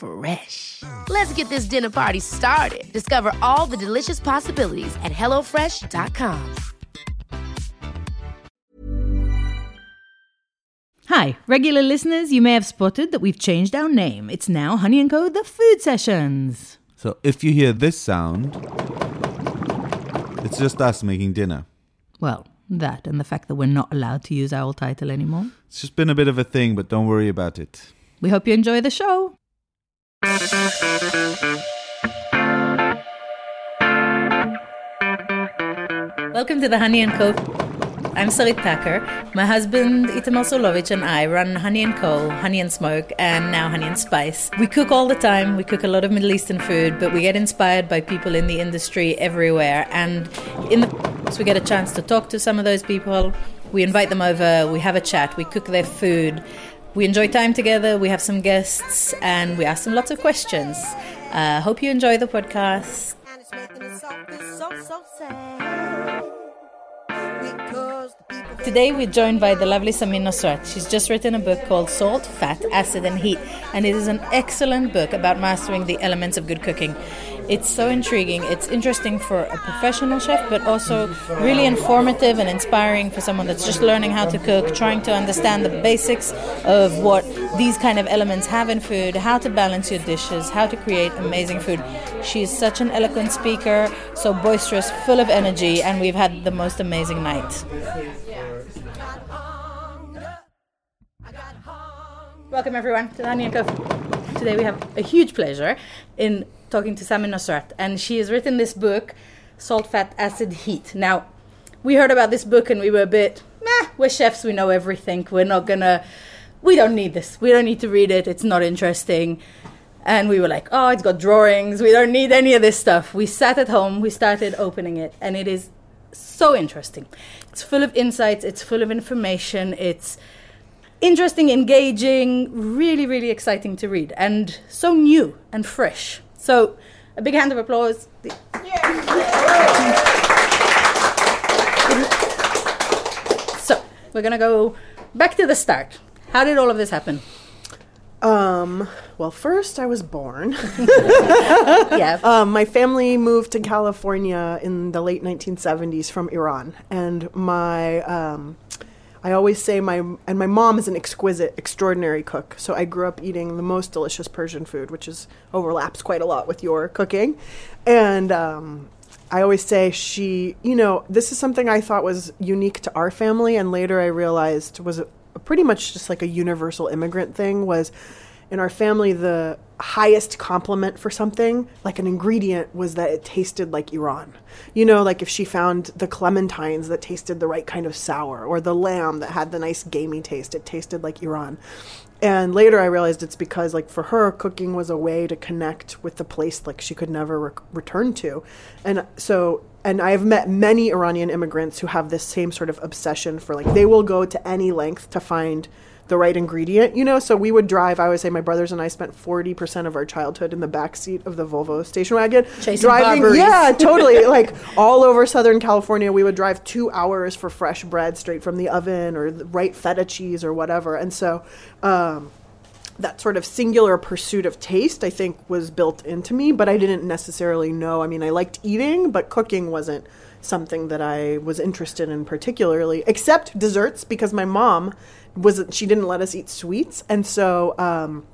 Fresh. Let's get this dinner party started. Discover all the delicious possibilities at hellofresh.com. Hi, regular listeners, you may have spotted that we've changed our name. It's now Honey & Co. The Food Sessions. So if you hear this sound, it's just us making dinner. Well, that and the fact that we're not allowed to use our old title anymore. It's just been a bit of a thing, but don't worry about it. We hope you enjoy the show. Welcome to the Honey & Co. I'm Sarit Packer. My husband Itamar Srulovich and I run Honey & Co., Honey and Smoke, and now Honey and Spice. We cook all the time. We cook a lot of Middle Eastern food, but we get inspired by people in the industry everywhere. And in the we get a chance to talk to some of those people. We invite them over. We have a chat. We cook their food. We enjoy time together. We have some guests, and we ask them lots of questions. Uh, hope you enjoy the podcast. Today we're joined by the lovely Samin Nosrat. She's just written a book called Salt, Fat, Acid and Heat, and it is an excellent book about mastering the elements of good cooking. It's so intriguing. It's interesting for a professional chef, but also really informative and inspiring for someone that's just learning how to cook, trying to understand the basics of what these kind of elements have in food, how to balance your dishes, how to create amazing food. She's such an eloquent speaker, so boisterous, full of energy, and we've had the most amazing night. Welcome everyone to the and Co. Today we have a huge pleasure in talking to Samin Nosrat, and she has written this book, Salt, Fat, Acid, Heat. Now, we heard about this book and we were a bit, meh, we're chefs, we know everything. We're not gonna, we don't need this. We don't need to read it. It's not interesting. And we were like, oh, it's got drawings. We don't need any of this stuff. We sat at home, we started opening it, and it is so interesting. It's full of insights, it's full of information, it's interesting, engaging, really, really exciting to read, and so new and fresh. So, a big hand of applause. So, we're gonna go back to the start. How did all of this happen? Um, well, first I was born. Yeah. um, my family moved to California in the late 1970s from Iran, and my um, I always say my and my mom is an exquisite, extraordinary cook. So I grew up eating the most delicious Persian food, which is overlaps quite a lot with your cooking, and um, I always say she, you know, this is something I thought was unique to our family, and later I realized was a, pretty much just like a universal immigrant thing. Was in our family the highest compliment for something, like an ingredient, was that it tasted like Iran. You know, like if she found the clementines that tasted the right kind of sour, or the lamb that had the nice gamey taste, it tasted like Iran. And later I realized it's because, like, for her, cooking was a way to connect with the place like she could never re- return to. And so, and I've met many Iranian immigrants who have this same sort of obsession for, like, they will go to any length to find the right ingredient, you know. So we would drive. I always say my brothers and I spent forty percent of our childhood in the back seat of the Volvo station wagon, Chasing driving. Barberries. Yeah, totally. like all over Southern California, we would drive two hours for fresh bread straight from the oven, or the right feta cheese, or whatever. And so. Um, that sort of singular pursuit of taste, I think, was built into me, but I didn't necessarily know. I mean, I liked eating, but cooking wasn't something that I was interested in particularly, except desserts, because my mom was she didn't let us eat sweets, and so um,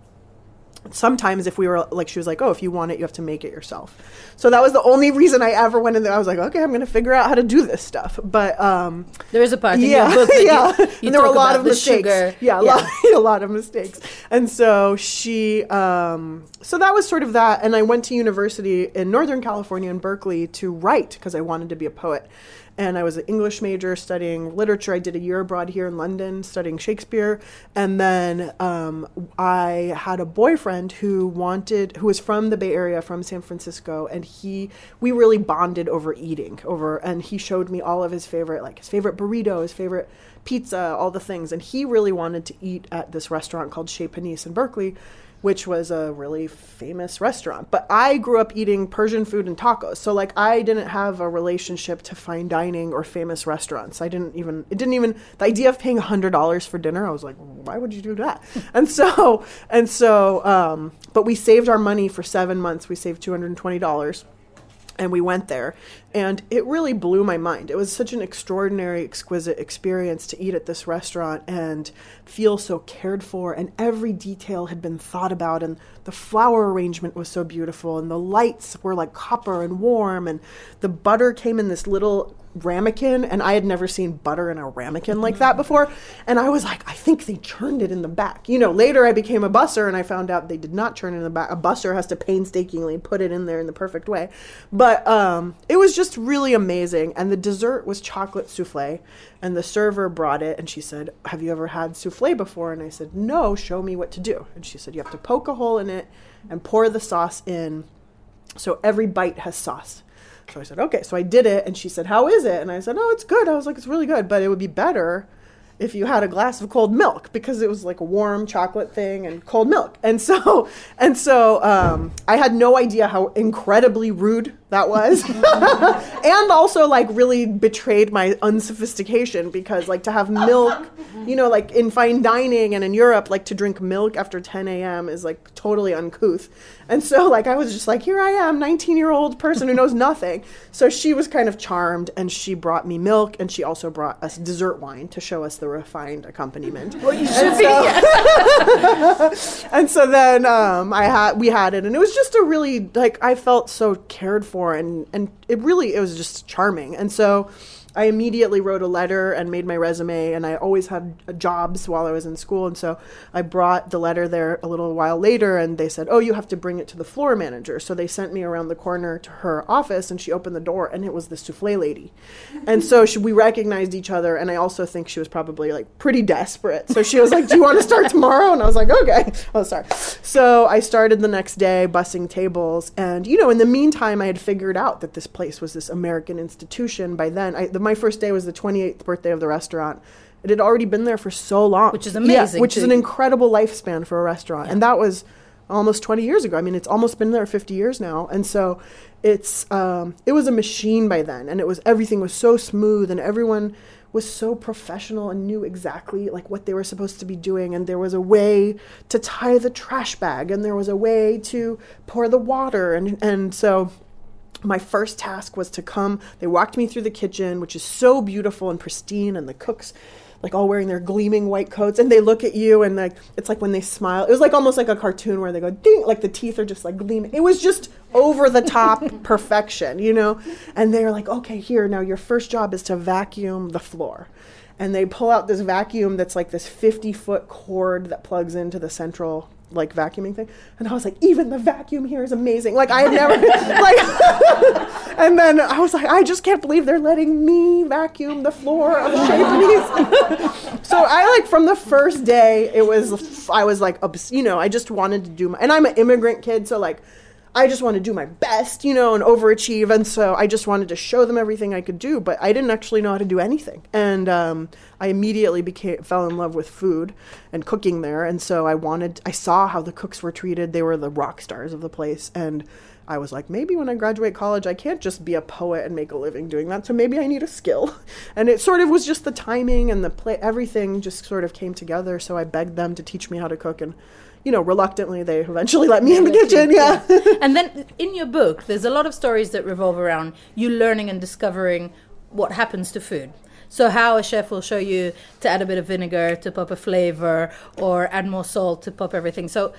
sometimes if we were like she was like oh if you want it you have to make it yourself so that was the only reason i ever went in there i was like okay i'm gonna figure out how to do this stuff but um There is a part yeah, your book that yeah. you, you and there were a lot of mistakes. sugar. Yeah, a, Lot, a lot of mistakes. And so she, um, so that was sort of that. And I went to university in Northern California in Berkeley to write because I wanted to be a poet. And I was an English major studying literature. I did a year abroad here in London studying Shakespeare. And then um, I had a boyfriend who wanted, who was from the Bay Area, from San Francisco. And he, we really bonded over eating, over, and he showed me all of his favorite, like his favorite burrito, his favorite pizza, all the things. And he really wanted to eat at this restaurant called Chez Panisse in Berkeley, which was a really famous restaurant. But I grew up eating Persian food and tacos. So like I didn't have a relationship to fine dining or famous restaurants. I didn't even it didn't even the idea of paying $100 for dinner, I was like, why would you do that? and so and so um but we saved our money for 7 months. We saved $220 and we went there. And it really blew my mind. It was such an extraordinary exquisite experience to eat at this restaurant and feel so cared for and every detail had been thought about and the flower arrangement was so beautiful and the lights were like copper and warm and the butter came in this little ramekin and I had never seen butter in a ramekin like that before. And I was like I think they churned it in the back. You know later I became a busser and I found out they did not churn it in the back. A busser has to painstakingly put it in there in the perfect way. But um, it was just really amazing. And the dessert was chocolate souffle and the server brought it and she said have you ever had souffle before? And I said no show me what to do. And she said you have to poke a hole in it and pour the sauce in. So every bite has sauce so I said, okay. So I did it, and she said, how is it? And I said, oh, it's good. I was like, it's really good, but it would be better if you had a glass of cold milk because it was like a warm chocolate thing and cold milk. And so, and so um, I had no idea how incredibly rude that was, and also like really betrayed my unsophistication because like to have milk, you know, like in fine dining and in Europe, like to drink milk after 10 a.m. is like totally uncouth. And so like I was just like, here I am, 19 year old person who knows nothing. So she was kind of charmed and she brought me milk and she also brought us dessert wine to show us the refined accompaniment. Well, you should be. and so then um, I had we had it and it was just a really like I felt so cared for and and it really it was just charming. And so I immediately wrote a letter and made my resume, and I always had uh, jobs while I was in school. And so I brought the letter there a little while later, and they said, Oh, you have to bring it to the floor manager. So they sent me around the corner to her office, and she opened the door, and it was the souffle lady. And so she, we recognized each other, and I also think she was probably like pretty desperate. So she was like, Do you want to start tomorrow? And I was like, Okay, I'll start. So I started the next day bussing tables, and you know, in the meantime, I had figured out that this place was this American institution. By then, I, the, my first day was the 28th birthday of the restaurant. It had already been there for so long, Which is Yeah, amazing, which is an incredible lifespan for a restaurant, and that was almost 20 years ago. I mean, it's almost been there 50 years now, and so it's um, it was a machine by then, and it was everything was so smooth, and everyone was so professional and knew exactly like what they were supposed to be doing. And there was a way to tie the trash bag and there was a way to pour the water. And and so my first task was to come. They walked me through the kitchen which is so beautiful and pristine and the cooks like all wearing their gleaming white coats and they look at you and like it's like when they smile. It was like almost like a cartoon where they go ding like the teeth are just like gleaming. It was just over the top perfection you know? And they're like okay here now your first job is to vacuum the floor. And they pull out this vacuum that's like this 50 foot cord that plugs into the central like vacuuming thing and i was like even the vacuum here is amazing like i had never like and then i was like i just can't believe they're letting me vacuum the floor of Chez Panisse. so i like from the first day it was i was like obs- you know i just wanted to do my and i'm an immigrant kid so like I just want to do my best, you know, and overachieve. And so I just wanted to show them everything I could do, but I didn't actually know how to do anything. And um, I immediately became fell in love with food and cooking there. And so I wanted, I saw how the cooks were treated. They were the rock stars of the place. And I was like, maybe when I graduate college, I can't just be a poet and make a living doing that. So maybe I need a skill. And it sort of was just the timing and the play, everything just sort of came together. So I begged them to teach me how to cook. And, you know, reluctantly, they eventually let me in the you- kitchen. Yeah. and then in your book, there's a lot of stories that revolve around you learning and discovering what happens to food. So how a chef will show you to add a bit of vinegar to pop a flavor or add more salt to pop everything. So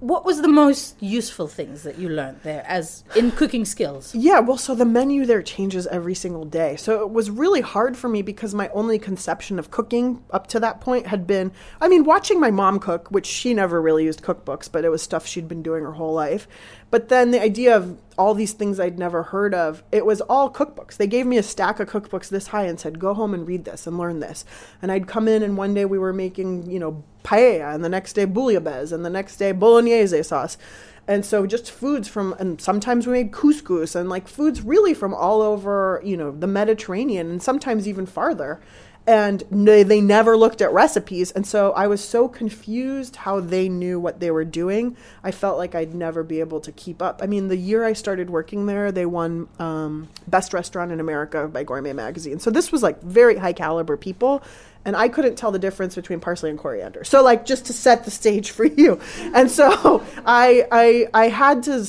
what was the most useful things that you learned there as in cooking skills? Yeah, well, so the menu there changes every single day. So it was really hard for me because my only conception of cooking up to that point had been I mean, watching my mom cook, which she never really used cookbooks, but it was stuff she'd been doing her whole life. But then the idea of all these things I'd never heard of, it was all cookbooks. They gave me a stack of cookbooks this high and said, go home and read this and learn this. And I'd come in and one day we were making, you know, paella, and the next day bouillabaisse, and the next day bolognese sauce. And so just foods from, and sometimes we made couscous and like foods really from all over, you know, the Mediterranean and sometimes even farther and they, they never looked at recipes and so i was so confused how they knew what they were doing i felt like i'd never be able to keep up i mean the year i started working there they won um, best restaurant in america by gourmet magazine so this was like very high caliber people and i couldn't tell the difference between parsley and coriander so like just to set the stage for you and so i i i had to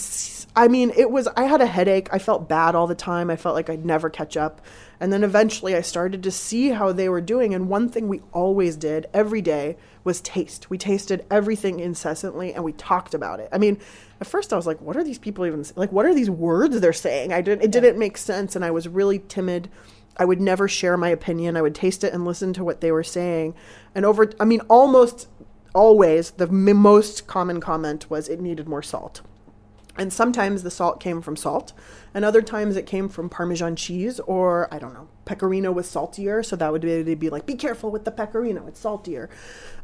I mean, it was, I had a headache. I felt bad all the time. I felt like I'd never catch up. And then eventually I started to see how they were doing. And one thing we always did every day was taste. We tasted everything incessantly and we talked about it. I mean, at first I was like, what are these people even like? What are these words they're saying? I didn't, it didn't make sense. And I was really timid. I would never share my opinion. I would taste it and listen to what they were saying. And over, I mean, almost always the most common comment was it needed more salt. And sometimes the salt came from salt, and other times it came from Parmesan cheese, or I don't know, pecorino was saltier, so that would be, be like, be careful with the pecorino, it's saltier.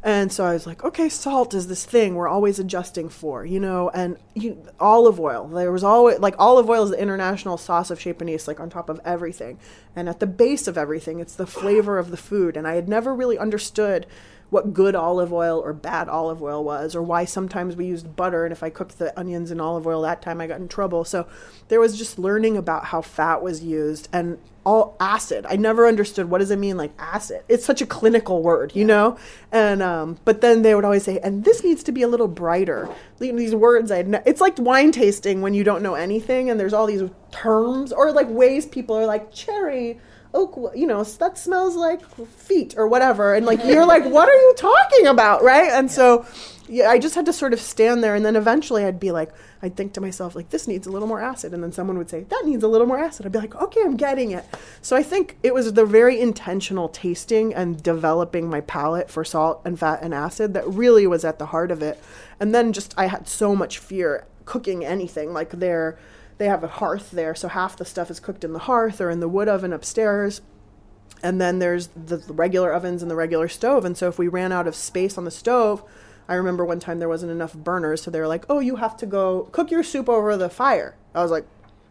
And so I was like, okay, salt is this thing we're always adjusting for, you know, and you, olive oil. There was always, like, olive oil is the international sauce of Panisse, like, on top of everything. And at the base of everything, it's the flavor of the food. And I had never really understood what good olive oil or bad olive oil was, or why sometimes we used butter, and if I cooked the onions in olive oil that time, I got in trouble. So there was just learning about how fat was used and all acid. I never understood what does it mean like acid. It's such a clinical word, you know. And um, but then they would always say, and this needs to be a little brighter. These words, I ne- it's like wine tasting when you don't know anything, and there's all these terms or like ways people are like cherry oak, you know, that smells like feet or whatever. And like, you're like, what are you talking about? Right. And so, yeah, I just had to sort of stand there. And then eventually I'd be like, I'd think to myself, like, this needs a little more acid. And then someone would say, that needs a little more acid. I'd be like, okay, I'm getting it. So I think it was the very intentional tasting and developing my palate for salt and fat and acid that really was at the heart of it. And then just, I had so much fear cooking anything. Like, there they have a hearth there, so half the stuff is cooked in the hearth or in the wood oven upstairs. And then there's the, regular ovens and the regular stove. And so if we ran out of space on the stove, I remember one time there wasn't enough burners, so they were like, "Oh, you have to go cook your soup over the fire." I was like,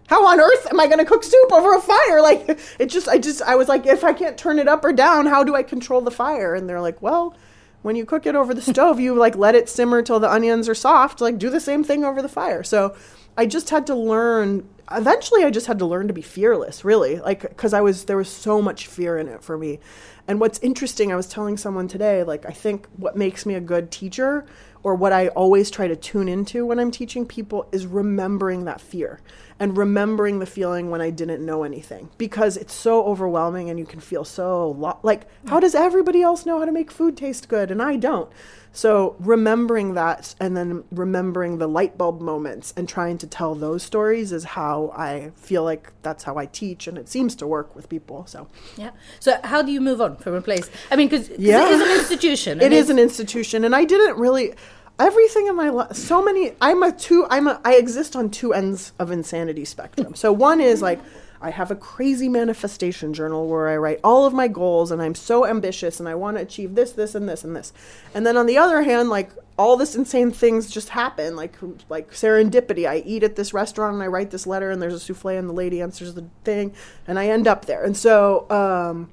"How on earth am I going to cook soup over a fire?" Like it just I just I was like, "If I can't turn it up or down, how do I control the fire?" And they're like, "Well, when you cook it over the stove, you like let it simmer till the onions are soft, like do the same thing over the fire." So I just had to learn. Eventually, I just had to learn to be fearless, really, like because I was there was so much fear in it for me. And what's interesting, I was telling someone today, like I think what makes me a good teacher, or what I always try to tune into when I'm teaching people, is remembering that fear and remembering the feeling when I didn't know anything because it's so overwhelming and you can feel so lo- like how does everybody else know how to make food taste good and I don't. So remembering that and then remembering the light bulb moments and trying to tell those stories is how I feel like that's how I teach and it seems to work with people. So yeah. So how do you move on from a place? I mean, because yeah. it is an institution. It is an institution, and I didn't really everything in my life so many i'm a two i'm a i exist on two ends of insanity spectrum so one is like i have a crazy manifestation journal where i write all of my goals and i'm so ambitious and i want to achieve this this and this and this and then on the other hand like all this insane things just happen like like serendipity i eat at this restaurant and i write this letter and there's a souffle and the lady answers the thing and i end up there and so um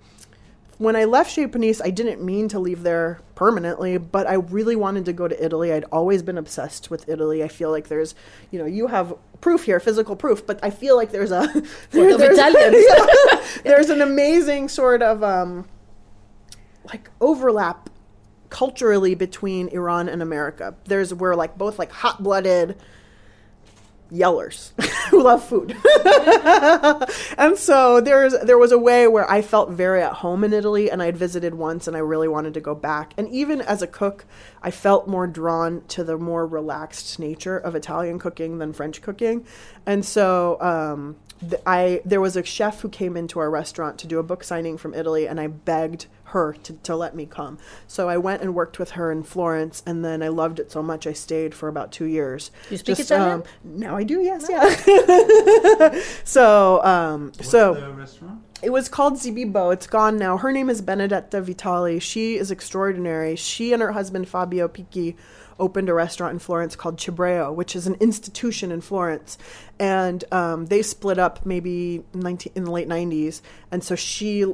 when I left Chez Panisse, I didn't mean to leave there permanently, but I really wanted to go to Italy. I'd always been obsessed with Italy. I feel like there's, you know, you have proof here, physical proof, but I feel like there's a there, there's, yeah, there's an amazing sort of um, like overlap culturally between Iran and America. There's we're like both like hot blooded yellers who love food. and so there's there was a way where I felt very at home in Italy and I'd visited once and I really wanted to go back. And even as a cook, I felt more drawn to the more relaxed nature of Italian cooking than French cooking. And so um, th- I there was a chef who came into our restaurant to do a book signing from Italy and I begged her to, to let me come. So I went and worked with her in Florence, and then I loved it so much I stayed for about two years. You speak Italian? now I do, yes, yeah. so, um, so the restaurant? it was called Zibibbo. It's gone now. Her name is Benedetta Vitali. She is extraordinary. She and her husband Fabio Picchi opened a restaurant in Florence called Cibreo, which is an institution in Florence. And um, they split up maybe 19, in the late 90s. And so she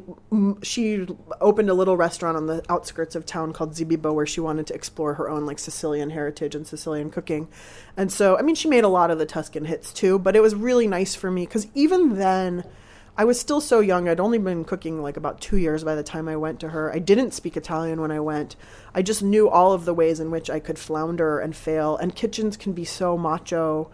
she opened a little restaurant on the outskirts of town called Zibibbo, where she wanted to explore her own like Sicilian heritage and Sicilian cooking. And so, I mean, she made a lot of the Tuscan hits too. But it was really nice for me because even then. I was still so young. I'd only been cooking like about two years by the time I went to her. I didn't speak Italian when I went. I just knew all of the ways in which I could flounder and fail. And kitchens can be so macho.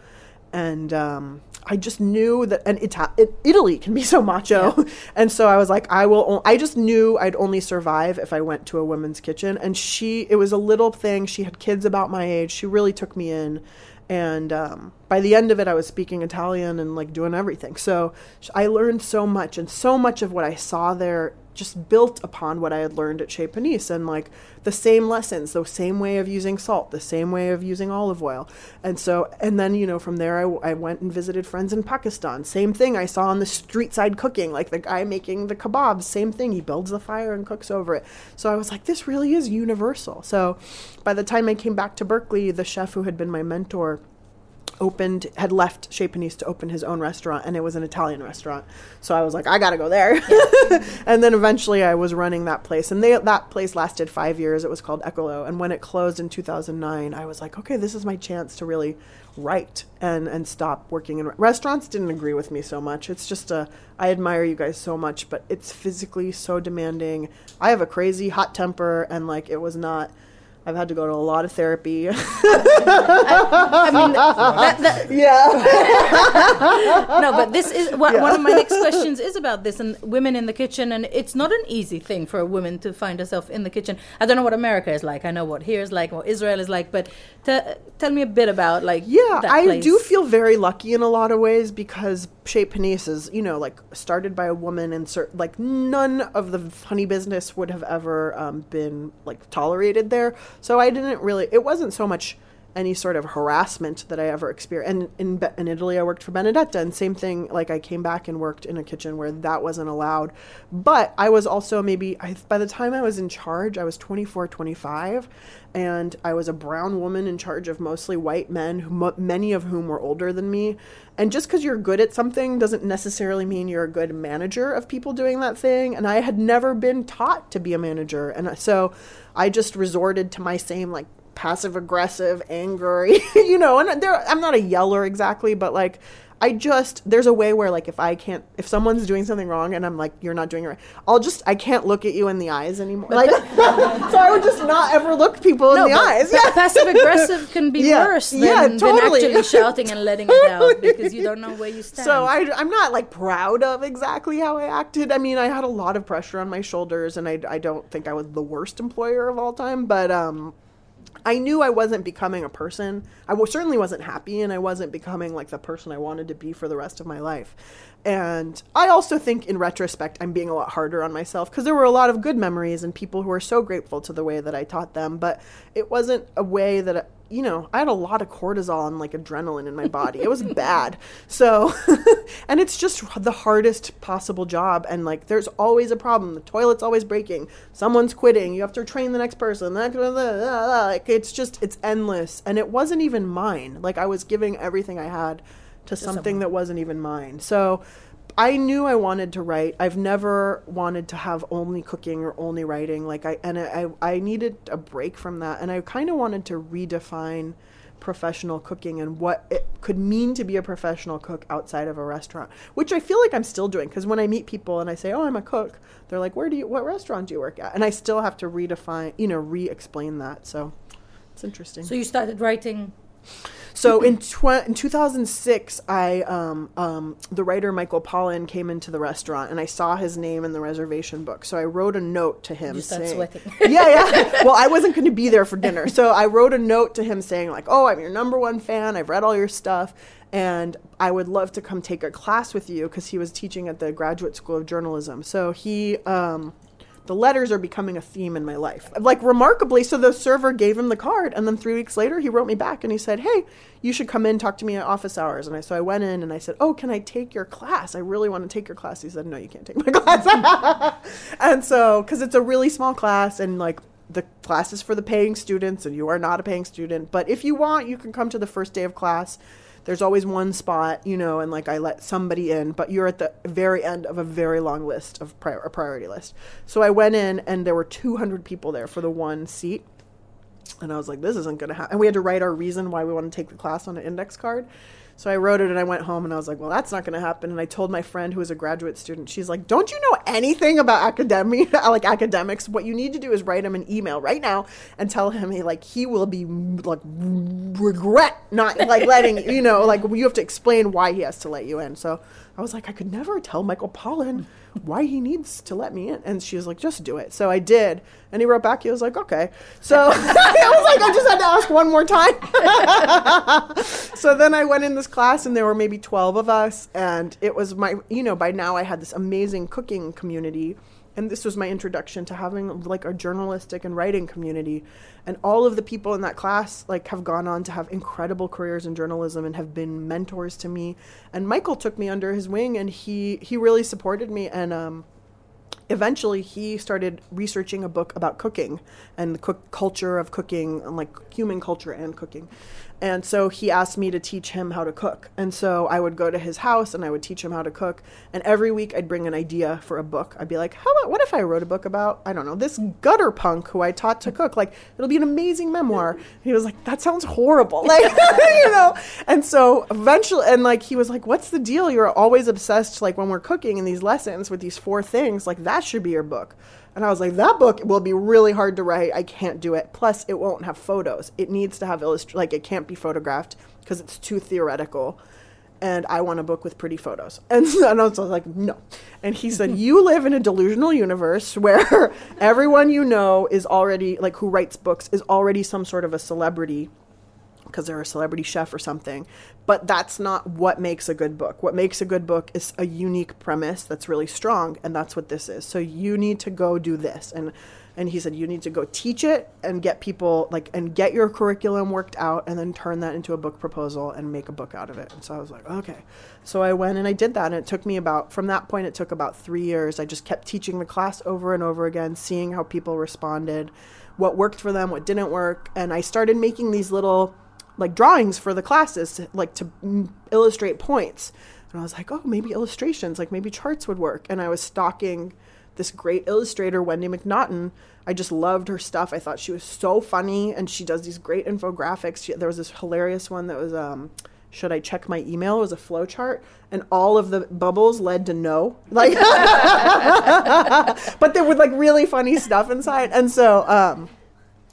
And um, I just knew that, and Ita- Italy can be so macho. and so I was like, I will, o- I just knew I'd only survive if I went to a women's kitchen. And she, it was a little thing. She had kids about my age. She really took me in and um, by the end of it i was speaking italian and like doing everything so i learned so much and so much of what i saw there just built upon what i had learned at chez panisse and like the same lessons the same way of using salt the same way of using olive oil. And so and then you know from there I, I went and visited friends in pakistan. Same thing i saw on the street side cooking like the guy making the kebabs same thing. He builds the fire and cooks over it. So i was like this really is universal. So by the time i came back to berkeley the chef who had been my mentor opened had left Chez Panisse to open his own restaurant and it was an Italian restaurant. So I was like I got to go there. and then eventually I was running that place and they that place lasted 5 years. It was called Eccolo and when it closed in 2009 I was like okay, this is my chance to really write and and stop working in restaurants didn't agree with me so much. It's just a I admire you guys so much but it's physically so demanding. I have a crazy hot temper and like it was not I've had to go to a lot of therapy. I mean, that, that, yeah. no, but this is one, Yeah. one of my next questions is about this and women in the kitchen, and it's not an easy thing for a woman to find herself in the kitchen. I don't know what America is like. I know what here is like, what Israel is like, but te- tell me a bit about like Yeah, I place. do feel very lucky in a lot of ways because Chez Panisse is, you know, like started by a woman and cer- like none of the honey business would have ever um, been like tolerated there. So I didn't really, it wasn't so much any sort of harassment that I ever experienced. And in, in Italy, I worked for Benedetta, and same thing, like I came back and worked in a kitchen where that wasn't allowed. But I was also maybe, I, by the time I was in charge, I was 24, 25, and I was a brown woman in charge of mostly white men, who, many of whom were older than me. And just because you're good at something doesn't necessarily mean you're a good manager of people doing that thing. And I had never been taught to be a manager. And uh, so I just resorted to my same, like, passive aggressive, angry, you know, and there I'm not a yeller exactly, but like I just there's a way where like if I can't if someone's doing something wrong and I'm like you're not doing it right, I'll just I can't look at you in the eyes anymore. Like so I would just not ever look people in the eyes. Yeah. passive aggressive can be Yeah. worse than, Yeah, than actually shouting and letting it out because you don't know where you stand. So I, I'm not like proud of exactly how I acted. I mean, I had a lot of pressure on my shoulders, and I, I don't think I was the worst employer of all time. But um, I knew I wasn't becoming a person. I w- certainly wasn't happy, and I wasn't becoming like the person I wanted to be for the rest of my life. And I also think, in retrospect, I'm being a lot harder on myself because there were a lot of good memories and people who are so grateful to the way that I taught them. But it wasn't a way that, you know, I had a lot of cortisol and like adrenaline in my body. It was bad. So, and it's just the hardest possible job. And like, there's always a problem. The toilet's always breaking. Someone's quitting. You have to train the next person. Like, it's just, it's endless. And it wasn't even mine. Like, I was giving everything I had to something that wasn't even mine. So I knew I wanted to write. I've never wanted to have only cooking or only writing. Like I and I I needed a break from that and I kind of wanted to redefine professional cooking and what it could mean to be a professional cook outside of a restaurant, which I feel like I'm still doing because when I meet people and I say, "Oh, I'm a cook," they're like, "Where do you what restaurant do you work at?" And I still have to redefine, you know, re-explain that. So it's interesting. So you started writing So in tw- in 2006, I um, um, the writer Michael Pollan came into the restaurant, and I saw his name in the reservation book. So I wrote a note to him You saying. "Yeah, yeah." Well, I wasn't going to be there for dinner, so I wrote a note to him saying, "Like, oh, I'm your number one fan. I've read all your stuff." And I would love to come take a class with you because he was teaching at the Graduate School of Journalism. So he, um, the letters are becoming a theme in my life. Like remarkably, so the server gave him the card, and then three weeks later, he wrote me back and he said, "Hey, you should come in talk to me at office hours." And I so I went in and I said, "Oh, can I take your class? I really want to take your class." He said, "No, you can't take my class." and so, because it's a really small class, and like the class is for the paying students, and you are not a paying student, but if you want, you can come to the first day of class there's always one spot, you know, and like I let somebody in, but you're at the very end of a very long list of pri- a priority list. So I went in and there were 200 people there for the one seat. And I was like, this isn't going to happen. And we had to write our reason why we want to take the class on an index card. So I wrote it and I went home and I was like, well, that's not going to happen. And I told my friend who was a graduate student, she's like, don't you know anything about academia, like academics? What you need to do is write him an email right now and tell him he like he will be like regret not like letting you know like you have to explain why he has to let you in. So I was like, I could never tell Michael Pollan why he needs to let me in. And she was like, just do it. So I did. And he wrote back, he was like, okay. So I was like, I just had to ask one more time. so then I went in this class and there were maybe 12 of us. And it was my, you know, by now I had this amazing cooking community. And this was my introduction to having like a journalistic and writing community. And all of the people in that class like have gone on to have incredible careers in journalism and have been mentors to me. And Michael took me under his wing and he he really supported me and um eventually he started researching a book about cooking and the cook culture of cooking and like human culture and cooking and so he asked me to teach him how to cook. And so i would go to his house and i would teach him how to cook. And every week i'd bring an idea for a book. I'd be like how about what if i wrote a book about i don't know this gutter punk who i taught to cook? Like it'll be an amazing memoir. He was like that sounds horrible. Like you know? And so eventually and like he was like what's the deal? You're always obsessed like when we're cooking in these lessons with these four things like that should be your book and I was like, that book will be really hard to write. I can't do it. Plus, it won't have photos. It needs to have illust like it can't be photographed because it's too theoretical. And I want a book with pretty photos. And, so, and I was like, no. And he said, you live in a delusional universe where everyone you know is already like who writes books is already some sort of a celebrity because they're a celebrity chef or something. But that's not what makes a good book. What makes a good book is a unique premise that's really strong, and that's what this is. So you need to go do this. And and he said you need to go teach it and get people like and get your curriculum worked out and then turn that into a book proposal and make a book out of it. And so I was like, okay. So I went and I did that and it took me about from that point it took about 3 years. I just kept teaching the class over and over again, seeing how people responded, what worked for them, what didn't work, and I started making these little like drawings for the classes like to illustrate points. And i was like oh maybe illustrations like maybe charts would work. And i was stalking this great illustrator wendy macnaughton. I just loved her stuff. I thought she was so funny and she does these great infographics. She, there was this hilarious one that was um, should I check my email? It was a flow chart, and all of the bubbles led to no. Like, but there was like really funny stuff inside, and so um,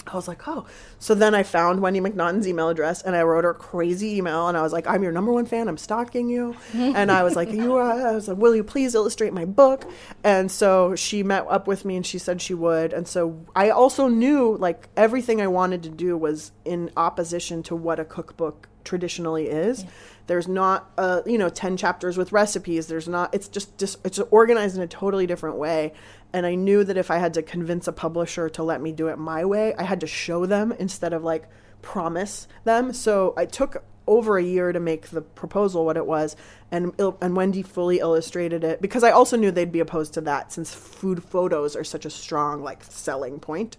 I was like, oh. So then I found Wendy MacNaughton's email address and I wrote her a crazy email and I was like, I'm your number one fan. I'm stalking you. and I was like, you are, I was like, will you please illustrate my book? And so she met up with me and she said she would. And so I also knew like everything I wanted to do was in opposition to what a cookbook traditionally is. Yeah. There's not, uh, you know, 10 chapters with recipes. There's not, it's just, just, it's organized in a totally different way. And I knew that if I had to convince a publisher to let me do it my way, I had to show them instead of like promise them. So I took over a year to make the proposal what it was and and Wendy fully illustrated it because I also knew they'd be opposed to that since food photos are such a strong like selling point.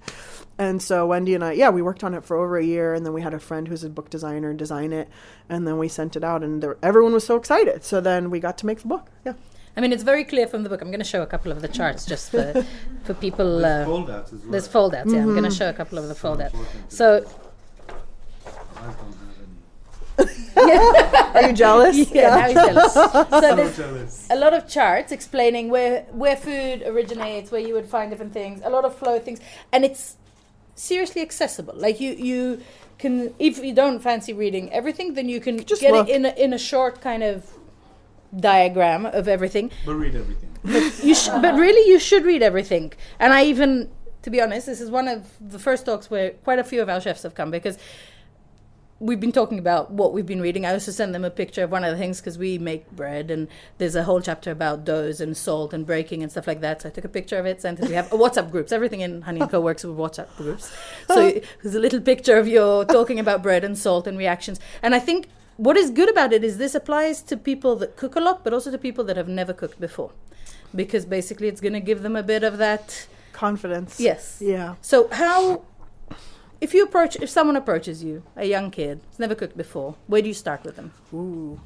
And so Wendy and I yeah, we worked on it for over a year and then we had a friend who's a book designer design it and then we sent it out and there, everyone was so excited. So then we got to make the book. Yeah. I mean, it's very clear from the book. I'm going to show a couple of the charts just for, for people. There's uh, foldouts as well. There's foldouts, yeah. I'm going to show a couple of the foldouts. So, I don't have any. Are you jealous? yeah, now he's jealous. So So there's jealous. a lot of charts explaining where where food originates, where you would find different things, a lot of flow things, and it's seriously accessible. Like you you can if you don't fancy reading everything, then you can Just get look. it in a, in a short kind of diagram of everything. But read everything. You sh- but really, you should read everything. And I even, to be honest, this is one of the first talks where quite a few of our chefs have come because we've been talking about what we've been reading. I also sent them a picture of one of the things because we make bread and there's a whole chapter about doughs and salt and breaking and stuff like that. So I took a picture of it, sent it. We have WhatsApp groups. Everything in Honey and Co works with WhatsApp groups. So there's a little picture of you talking about bread and salt and reactions. And I think what is good about it is this applies to people that cook a lot, but also to people that have never cooked before. Because basically it's going to give them a bit of that. Confidence. Yes. Yeah. So how if you approach if someone approaches you, a young kid, has never cooked before, where do you start with them? Ooh.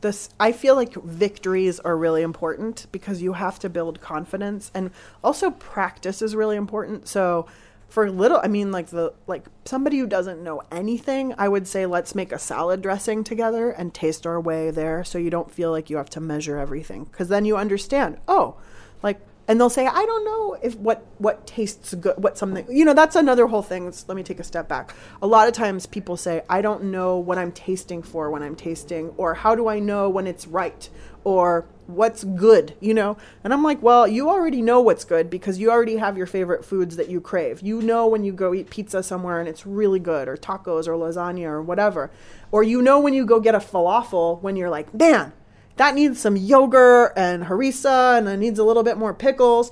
This I feel like victories are really important because you have to build confidence and also practice is really important. So for little I mean like the like somebody who doesn't know anything, I would say let's make a salad dressing together and taste our way there so you don't feel like you have to measure everything cuz then you understand, oh, like and they'll say i don't know if what what tastes good what something you know that's another whole thing. Let's- let me take a step back. A lot of times people say i don't know what i'm tasting for when i'm tasting or how do i know when it's right? or what's good? you know? And i'm like well you already know what's good because you already have your favorite foods that you crave. You know when you go eat pizza somewhere and it's really good or tacos or lasagna or whatever. Or you know when you go get a falafel when you're like man that needs some yogurt and harissa and it needs a little bit more pickles.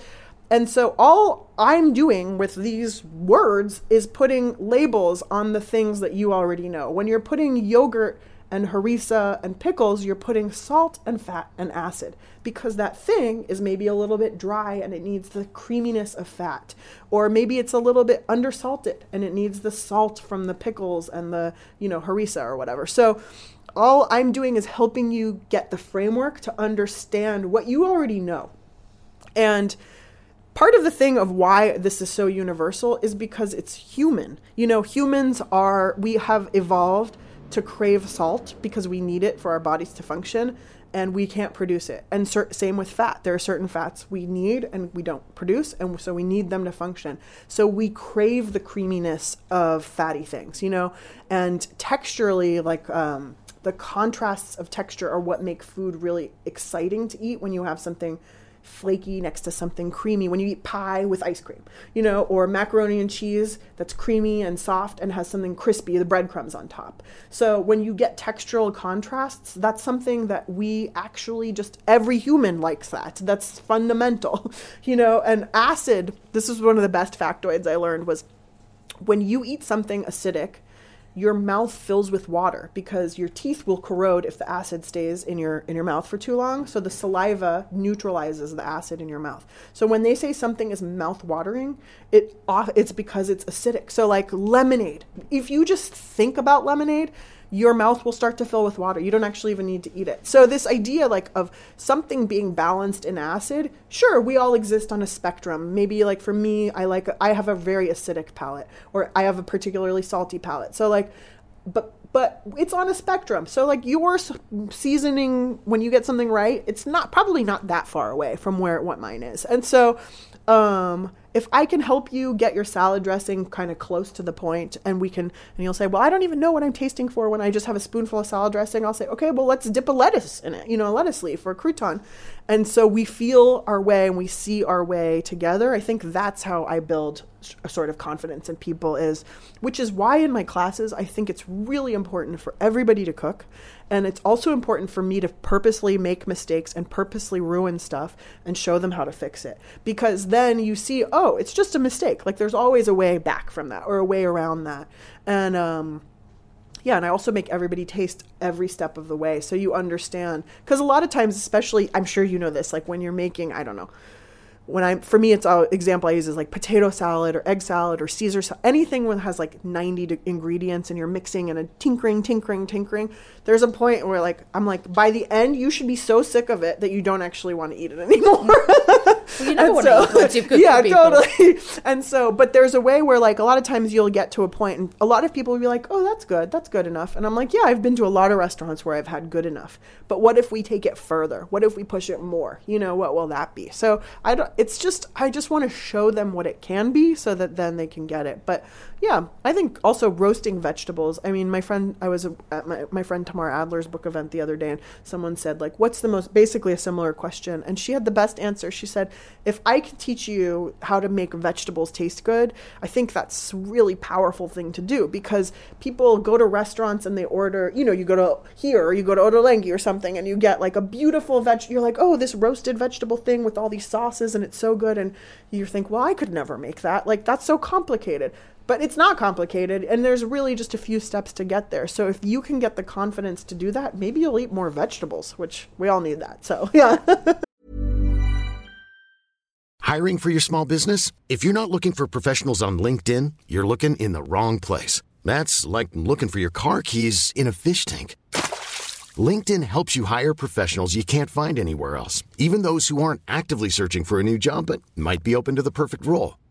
And so all I'm doing with these words is putting labels on the things that you already know. When you're putting yogurt and harissa and pickles, you're putting salt and fat and acid because that thing is maybe a little bit dry and it needs the creaminess of fat. Or maybe it's a little bit undersalted and it needs the salt from the pickles and the, you know, harissa or whatever. So all I'm doing is helping you get the framework to understand what you already know. And part of the thing of why this is so universal is because it's human. You know, humans are, we have evolved to crave salt because we need it for our bodies to function and we can't produce it. And cer- same with fat. There are certain fats we need and we don't produce, and so we need them to function. So we crave the creaminess of fatty things, you know? And texturally, like, um, the contrasts of texture are what make food really exciting to eat when you have something flaky next to something creamy when you eat pie with ice cream you know or macaroni and cheese that's creamy and soft and has something crispy the breadcrumbs on top. So when you get textural contrasts that's something that we actually just every human likes that. That's fundamental you know and acid this is one of the best factoids i learned was when you eat something acidic your mouth fills with water because your teeth will corrode if the acid stays in your in your mouth for too long. So the saliva neutralizes the acid in your mouth. So when they say something is mouth watering it it's because it's acidic. So like lemonade if you just think about lemonade your mouth will start to fill with water. You don't actually even need to eat it. So this idea like of something being balanced in acid, sure, we all exist on a spectrum. Maybe like for me, I like I have a very acidic palate or I have a particularly salty palate. So like but but it's on a spectrum. So like your seasoning when you get something right, it's not probably not that far away from where what mine is. And so um if I can help you get your salad dressing kind of close to the point and we can and you'll say, "Well, I don't even know what I'm tasting for when I just have a spoonful of salad dressing." I'll say, "Okay, well, let's dip a lettuce in it, you know, a lettuce leaf or a crouton." And so we feel our way and we see our way together. I think that's how I build sort of confidence in people is which is why in my classes I think it's really important for everybody to cook. And it's also important for me to purposely make mistakes and purposely ruin stuff and show them how to fix it. Because then you see oh it's just a mistake. Like there's always a way back from that or a way around that. And um yeah, and I also make everybody taste every step of the way. So you understand. Because a lot of times, especially, I'm sure you know this, like when you're making, I don't know, when I'm, for me, it's an example I use is like potato salad or egg salad or Caesar salad, anything that has like 90 d- ingredients and you're mixing and a tinkering, tinkering, tinkering. There's a point where like, I'm like, by the end, you should be so sick of it that you don't actually want to eat it anymore. You never And wanna eat once yeah, totally. and so, but there's a way where like a lot of times you'll get to a point, and a lot of people will be like, "Oh, that's good, that's good enough," and I'm like, "Yeah, I've been to a lot of restaurants where I've had good enough." But what if we take it further? What if we push it more? You know, what will that be? So I don't. It's just I just want to show them what it can be, so that then they can get it. But yeah, I think also roasting vegetables. I mean, my friend, I was at my, my friend Tamar Adler's book event the other day, and someone said, like, what's the most, basically a similar question. And she had the best answer. She said, if I can teach you how to make vegetables taste good, I think that's really powerful thing to do because people go to restaurants and they order, you know, you go to here or you go to Ottolenghi or something and you get like a beautiful veg, you're like, oh, this roasted vegetable thing with all these sauces and it's so good. And you think, well, I could never make that. Like, that's so complicated but it's not complicated and there's really just a few steps to get there so if you can get the confidence to do that maybe you'll eat more vegetables which we all need that so yeah Hiring for your small business? If you're not looking for professionals on LinkedIn, you're looking in the wrong place. That's like looking for your car keys in a fish tank. LinkedIn helps you hire professionals you can't find anywhere else, even those who aren't actively searching for a new job but might be open to the perfect role.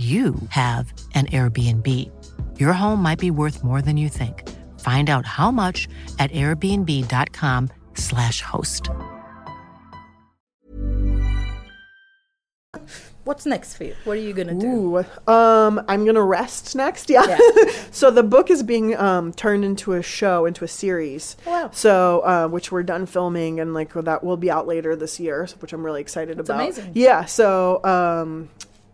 you have an Airbnb. Your home might be worth more than you think. Find out how much at airbnb.com/slash host. What's next for you? What are you gonna do? Ooh, um, I'm gonna rest next. Yeah. Yeah. so the book is being um, turned into a show, into a series. Oh, wow. So uh, which we're done filming, and like that will be out later this year, which I'm really excited about. amazing. Yeah. So um,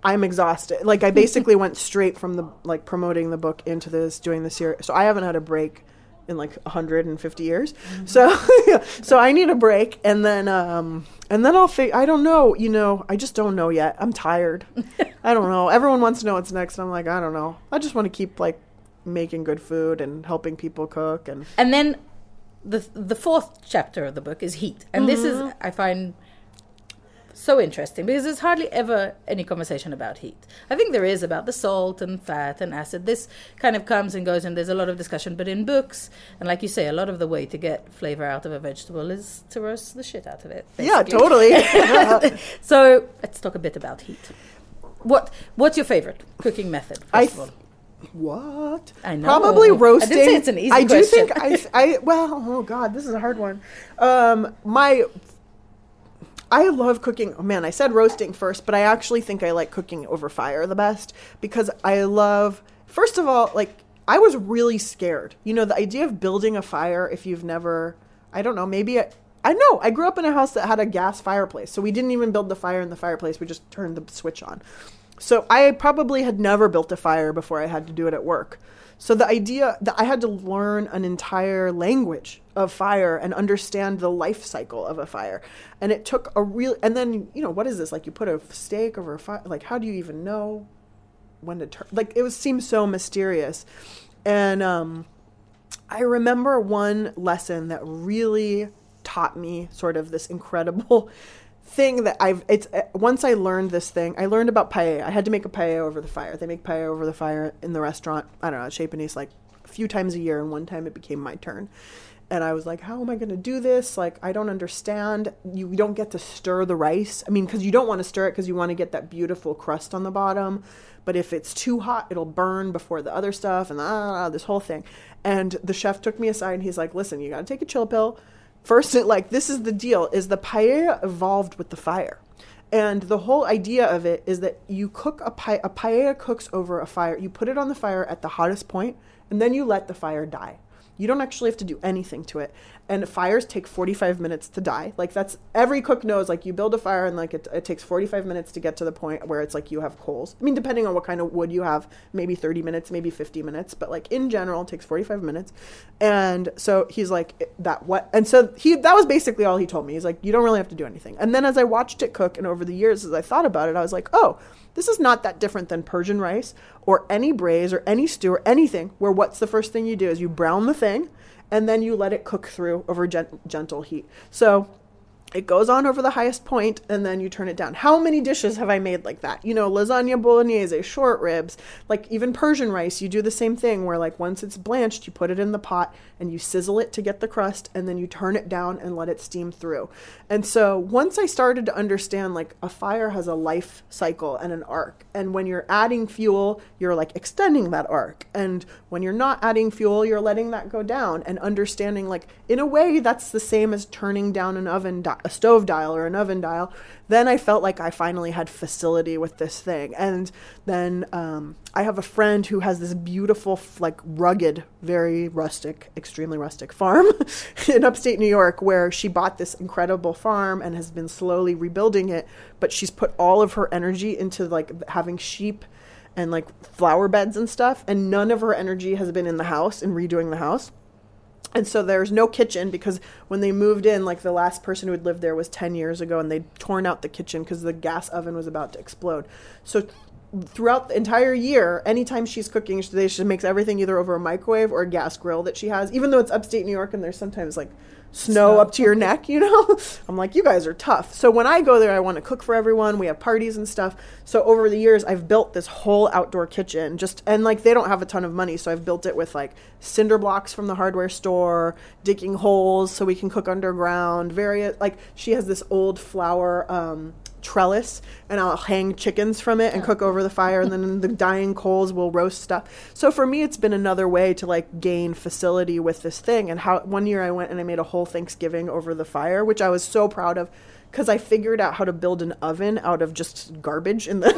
I'm exhausted. Like I basically went straight from the like promoting the book into this doing the series. So I haven't had a break in like 150 years. Mm-hmm. So so I need a break and then um and then I'll fig- I don't know, you know, I just don't know yet. I'm tired. I don't know. Everyone wants to know what's next. I'm like, I don't know. I just want to keep like making good food and helping people cook and And then the the fourth chapter of the book is heat, and this is I find so interesting because there's hardly ever any conversation about heat. I think there is about the salt and fat and acid. This kind of comes and goes, and there's a lot of discussion. But in books, and like you say, a lot of the way to get flavor out of a vegetable is to roast the shit out of it. yeah, basically. totally. So let's talk a bit about heat. What What's your favorite cooking method? First I of all? What? I know. Probably I roasting. say it's an easy I do think I, I. Well, oh god, this is a hard one. Um, my. I love cooking. Oh man, I said roasting first, but I actually think I like cooking over fire the best because I love. First of all, like I was really scared. You know, the idea of building a fire if you've never. I don't know. Maybe I. I know. I grew up in a house that had a gas fireplace, so we didn't even build the fire in the fireplace. We just turned the switch on. So I probably had never built a fire before I had to do it at work. So the idea that I had to learn an entire language of fire and understand the life cycle of a fire. And it took a real and then, you know, what is this? Like you put a stake over a fire like how do you even know when to turn like it was seems so mysterious. And um I remember one lesson that really taught me sort of this incredible thing that I've it's uh, once I learned this thing, I learned about paella. I had to make a paella over the fire. They make paella over the fire in the restaurant. I don't know, Chez Panisse like a few times a year, and one time it became my turn. And I was like, how am I going to do this? Like, I don't understand. You don't get to stir the rice. I mean, because you don't want to stir it because you want to get that beautiful crust on the bottom. But if it's too hot, it'll burn before the other stuff and ah, this whole thing. And the chef took me aside and he's like, listen, you got to take a chill pill. First, it, like, this is the deal is the paella evolved with the fire. And the whole idea of it is that you cook a, pa- a paella cooks over a fire. You put it on the fire at the hottest point, and then you let the fire die. You don't actually have to do anything to it. And fires take 45 minutes to die. Like that's every cook knows like you build a fire and like it, it takes 45 minutes to get to the point where it's like you have coals. I mean depending on what kind of wood you have, maybe 30 minutes, maybe 50 minutes, but like in general it takes 45 minutes. And so he's like that what and so he that was basically all he told me. He's like you don't really have to do anything. And then as I watched it cook and over the years as I thought about it, I was like, "Oh, this is not that different than Persian rice or any braise or any stew or anything where what's the first thing you do is you brown the thing and then you let it cook through over gen- gentle heat. So it goes on over the highest point and then you turn it down. How many dishes have I made like that? You know, lasagna bolognese, short ribs, like even Persian rice, you do the same thing where like once it's blanched, you put it in the pot and you sizzle it to get the crust and then you turn it down and let it steam through. And so once I started to understand like a fire has a life cycle and an arc. And when you're adding fuel, you're like extending that arc. And when you're not adding fuel, you're letting that go down and understanding like in a way that's the same as turning down an oven a stove dial or an oven dial, then I felt like I finally had facility with this thing. And then um, I have a friend who has this beautiful, like rugged, very rustic, extremely rustic farm in upstate New York where she bought this incredible farm and has been slowly rebuilding it. But she's put all of her energy into like having sheep and like flower beds and stuff. And none of her energy has been in the house and redoing the house. And so there's no kitchen because when they moved in, like the last person who had lived there was 10 years ago and they'd torn out the kitchen because the gas oven was about to explode. So throughout the entire year, anytime she's cooking, she, she makes everything either over a microwave or a gas grill that she has, even though it's upstate New York and there's sometimes like snow, up to your neck, you know? I'm like, you guys are tough. So when I go there, I want to cook for everyone. We have parties and stuff. So over the years, I've built this whole outdoor kitchen just, and like they don't have a ton of money. So I've built it with like cinder blocks from the hardware store, digging holes so we can cook underground, various, like she has this old flower, um, trellis and I'll hang chickens from it and cook over the fire and then the dying coals will roast stuff. So for me it's been another way to like gain facility with this thing and how one year I went and I made a whole Thanksgiving over the fire, which I was so proud of because I figured out how to build an oven out of just garbage in the